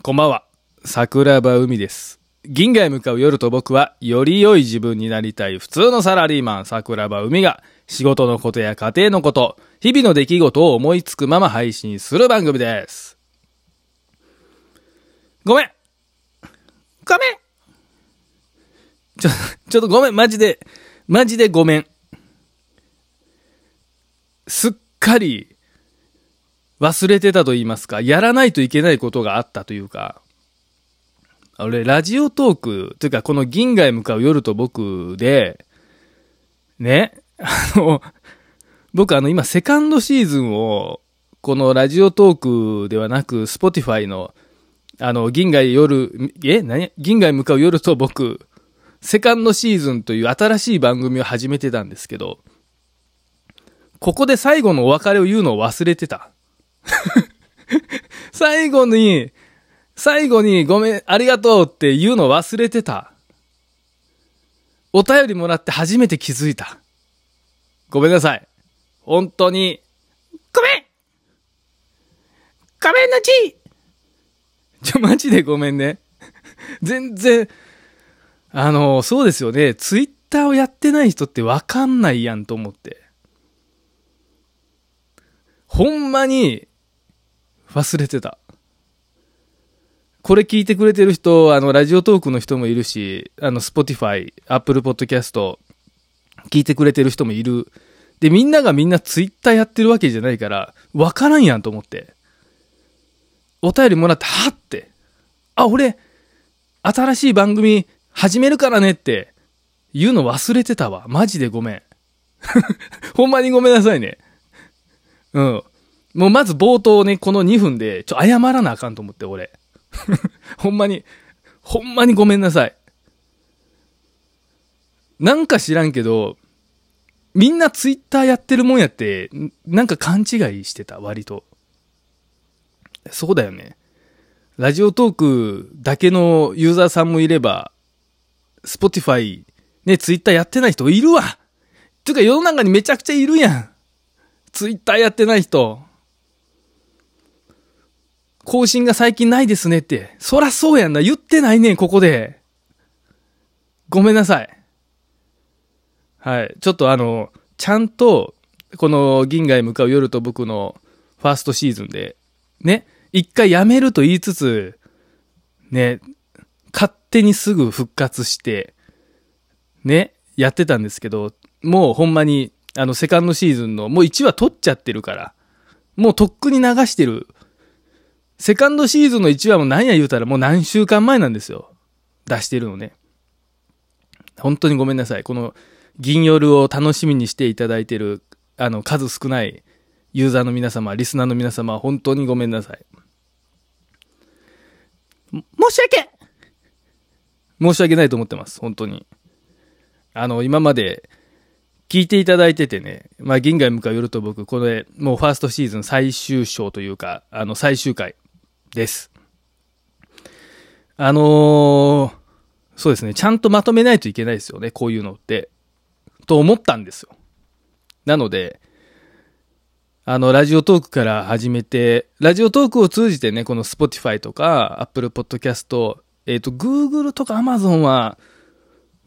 こんばんは。桜庭海です。銀河へ向かう夜と僕は、より良い自分になりたい普通のサラリーマン、桜庭海が、仕事のことや家庭のこと、日々の出来事を思いつくまま配信する番組です。ごめんごめんちょ、ちょっとごめん、マジで、マジでごめん。すっかり、忘れてたと言いますか、やらないといけないことがあったというか、俺、ラジオトーク、というか、この銀河へ向かう夜と僕で、ね、あの、僕あの、今、セカンドシーズンを、このラジオトークではなく、 Spotifyの、あの、銀河へ夜、え何？銀河へ向かう夜と僕、セカンドシーズンという新しい番組を始めてたんですけど、ここで最後のお別れを言うのを忘れてた。最後に、最後にごめん、ありがとうって言うの忘れてた。お便りもらって初めて気づいた。ごめんなさい。本当に、ごめんごめんなちちょ、マジでごめんね。全然、あの、そうですよね。ツイッターをやってない人ってわかんないやんと思って。ほんまに、忘れてた。これ聞いてくれてる人、あの、ラジオトークの人もいるし、あの、 Spotify、Apple Podcast、聞いてくれてる人もいる。で、みんながみんなツイッターやってるわけじゃないから、わからんやんと思って。お便りもらって、はって。あ、俺、新しい番組始めるからねって、言うの忘れてたわ。マジでごめん。ほんまにごめんなさいね。うん。もうまず冒頭ね、この2分で、ちょ、謝らなあかんと思って、俺。ほんまに、ほんまにごめんなさい。なんか知らんけど、みんなツイッターやってるもんやって、なんか勘違いしてた、割と。そうだよね。ラジオトークだけのユーザーさんもいれば、Spotify、ね、ツイッターやってない人いるわていうか世の中にめちゃくちゃいるやん。ツイッターやってない人。更新が最近ないですねって。そらそうやんな。言ってないねん、ここで。ごめんなさい。はい。ちょっとあの、ちゃんと、この銀河へ向かう夜と僕のファーストシーズンで、ね、一回やめると言いつつ、ね、勝手にすぐ復活して、ね、やってたんですけど、もうほんまに、あの、セカンドシーズンの、もう1話取っちゃってるから、もうとっくに流してる。セカンドシーズンの1話も何や言うたらもう何週間前なんですよ。出してるのね。本当にごめんなさい。この銀夜を楽しみにしていただいてる、あの、数少ないユーザーの皆様、リスナーの皆様、本当にごめんなさい。申し訳申し訳ないと思ってます。本当に。あの、今まで聞いていただいててね、まあ、銀河へ向かう夜と僕、これ、もうファーストシーズン最終章というか、あの、最終回です。あのーそうですね、ちゃんとまとめないといけないですよね、こういうのって。と思ったんですよ。なので、あの、ラジオトークから始めて、ラジオトークを通じてね、この Spotify とか、Apple Podcast、えっ、と、Google とか Amazon は、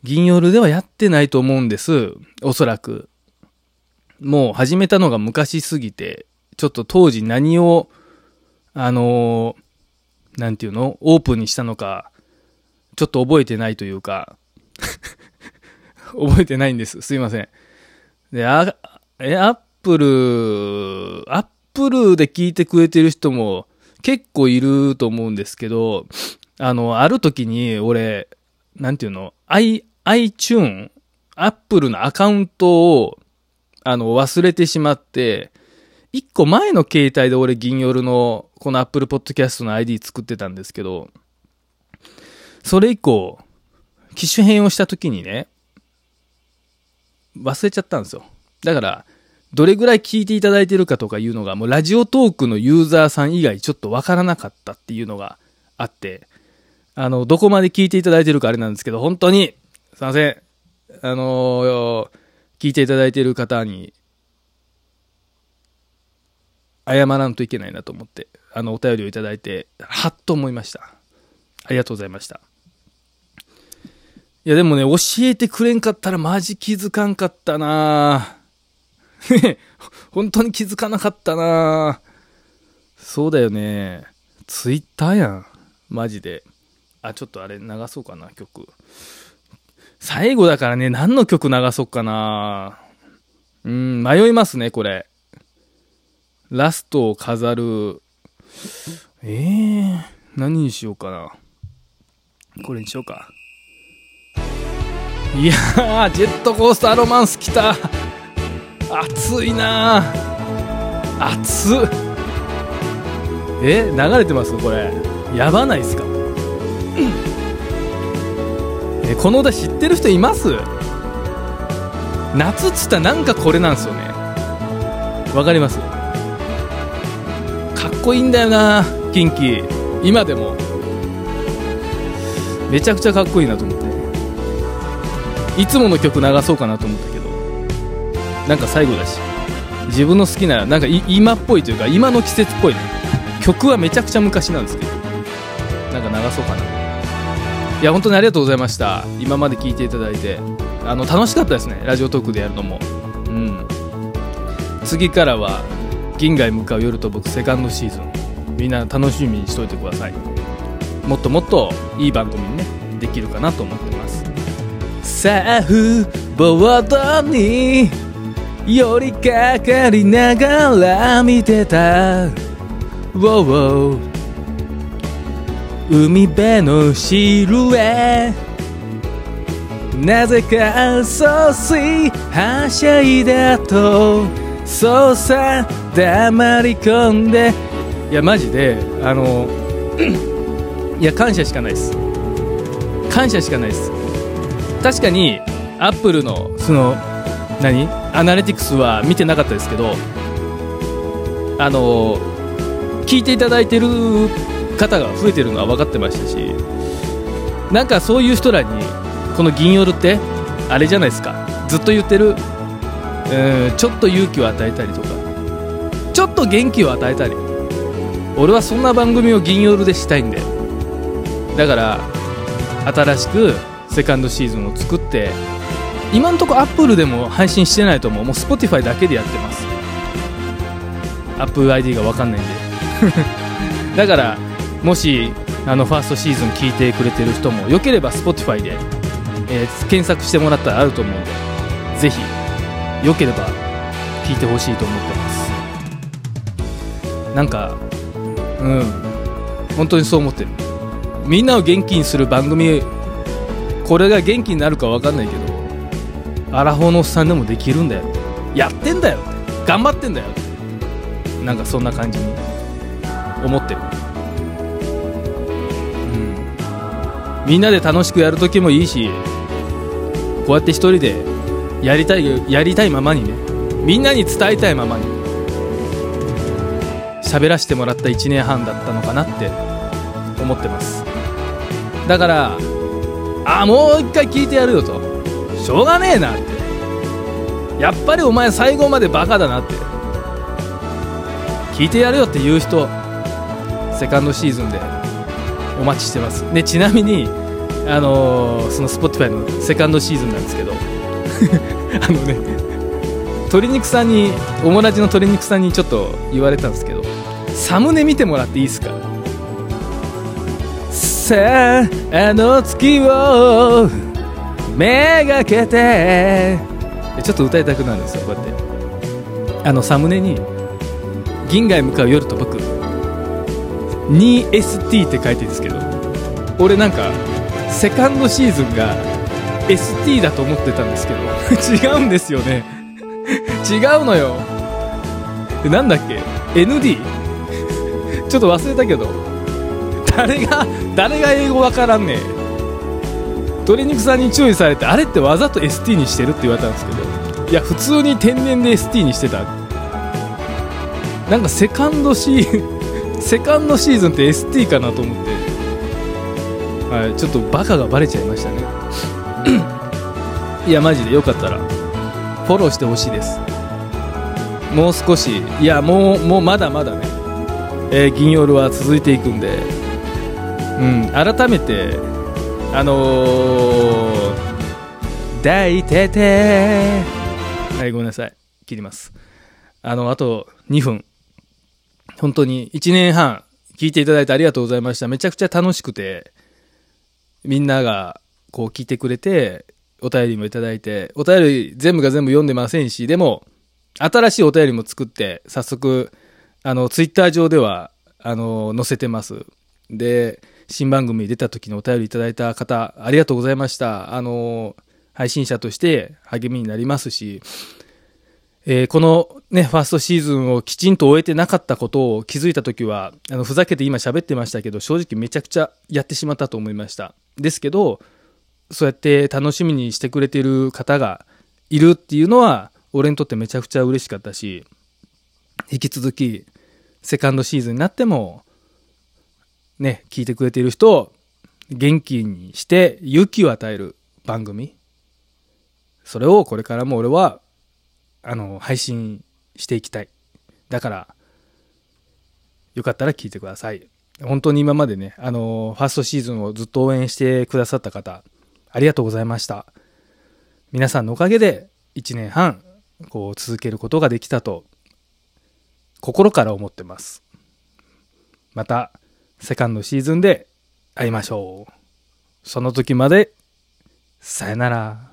銀夜ではやってないと思うんです。おそらく。もう始めたのが昔すぎて、ちょっと当時何を、あのーなんていうの？オープンにしたのか、ちょっと覚えてないというか、覚えてないんです。すいません。で、あ、え、アップル、アップルで聞いてくれてる人も結構いると思うんですけど、あの、ある時に俺、なんていうの、i、iTune、アップルのアカウントを、あの、忘れてしまって、一個前の携帯で俺銀夜のこのアップルポッドキャストの ID 作ってたんですけど、それ以降、機種変をした時にね、忘れちゃったんですよ。だから、どれぐらい聞いていただいてるかとかいうのが、もうラジオトークのユーザーさん以外ちょっとわからなかったっていうのがあって、あの、どこまで聞いていただいてるかあれなんですけど、本当に、すいません。あのー聞いていただいてる方に、謝らんといけないなと思って、あの、お便りをいただいて、はっと思いました。ありがとうございました。いや、でもね、教えてくれんかったらマジ気づかんかったな 本当に気づかなかったなそうだよね。ツイッターやん。マジで。あ、ちょっとあれ流そうかな、曲。最後だからね、何の曲流そうかなうん、迷いますね、これ。ラストを飾る。えー、何にしようかな。これにしようか。いやー、ジェットコースターロマンス来た。熱いなー。熱っ。え、流れてます？これ。やばないっすか？え、この歌知ってる人います？夏っつったらなんかこれなんですよね。わかります？こいいんだよなキンキ。今でも。めちゃくちゃかっこいいなと思って。いつもの曲流そうかなと思ったけど。なんか最後だし。自分の好きななんか今っぽいというか今の季節っぽいね。曲はめちゃくちゃ昔なんですけど。なんか流そうかな。いや本当にありがとうございました。今まで聞いていただいて。あの楽しかったですね。ラジオトークでやるのも。うん。次からは銀河へ向かう夜と僕セカンドシーズン。みんな楽しみにしといてください。もっともっといい番組にねできるかなと思ってます。サーフボードに寄りかかりながら見てた。Wow 海辺のシルエなぜか総水はしゃいだと。そうさ黙り込んで。いやマジであのいや感謝しかないです。感謝しかないです。確かにアップルのその何？アナリティクスは見てなかったですけどあの聞いていただいてる方が増えてるのは分かってましたしなんかそういう人らにこの銀夜ってあれじゃないですか。ずっと言ってるうんちょっと勇気を与えたりとか。ちょっと元気を与えたり。俺はそんな番組を銀夜でしたいんだよだから新しくセカンドシーズンを作って今んとこアップルでも配信してないと思う。もう Spotify だけでやってます。アップル ID が分かんないんで。だからもしあのファーストシーズン聞いてくれてる人もよければ Spotify で、えー検索してもらったらあると思うんで。ぜひ。よければ聞いてほしいと思ってます。なんかうん。本当にそう思ってる。みんなを元気にする番組これが元気になるか分かんないけどアラフォーのおっさんでもできるんだよやってんだよ頑張ってんだよなんかそんな感じに思ってる。うん。みんなで楽しくやるときもいいしこうやって一人でやりたいやりたいままにね。みんなに伝えたいままに。喋らせてもらった1年半だったのかなって思ってます。だからあもう一回聞いてやるよと。しょうがねえなって。やっぱりお前最後までバカだなって。聞いてやるよっていう人セカンドシーズンでお待ちしてます。でちなみにあのーその Spotify のセカンドシーズンなんですけどあのね鶏肉さんにおもらじの鶏肉さんにちょっと言われたんですけどサムネ見てもらっていいですか？さああの月をめがけて。ちょっと歌いたくなるんですよこうやって。あのサムネに「銀河へ向かう夜と僕」2ST って書いてるんですけど俺なんかセカンドシーズンが ST だと思ってたんですけど違うんですよね。違うのよ。なんだっけ？ND? ちょっと忘れたけど。誰が誰が英語わからんねえ鶏肉さんに注意されてあれってわざと ST にしてるって言われたんですけど。いや普通に天然で ST にしてた。なんかセカンドシー セカンドシーズンって ST かなと思って。はいちょっとバカがバレちゃいましたね。いやマジでよかったら。フォローしてほしいです。もう少し。いやもうもうまだまだね、えー、銀夜は続いていくんで、うん、改めてあのー、抱いてて。はいごめんなさい。切ります。あのあと2分。本当に1年半聞いていただいてありがとうございました。めちゃくちゃ楽しくて。みんながこう聞いてくれてお便りもいただいてお便り全部が全部読んでませんしでも新しいお便りも作って、早速、あの、ツイッター上では、あの、載せてます。で、新番組に出た時にお便りいただいた方、ありがとうございました。あの、配信者として励みになりますし、えー、このね、ファーストシーズンをきちんと終えてなかったことを気づいた時は、あの、ふざけて今喋ってましたけど、正直めちゃくちゃやってしまったと思いました。ですけど、そうやって楽しみにしてくれてる方がいるっていうのは、俺にとってめちゃくちゃ嬉しかったし、引き続き、セカンドシーズンになっても、ね、聞いてくれている人を元気にして勇気を与える番組。それをこれからも俺は、あの、配信していきたい。だから、よかったら聞いてください。本当に今までね、あの、ファーストシーズンをずっと応援してくださった方、ありがとうございました。皆さんのおかげで1年半こう続けることができたと心から思ってます。またセカンドシーズンで会いましょう。その時までさよなら。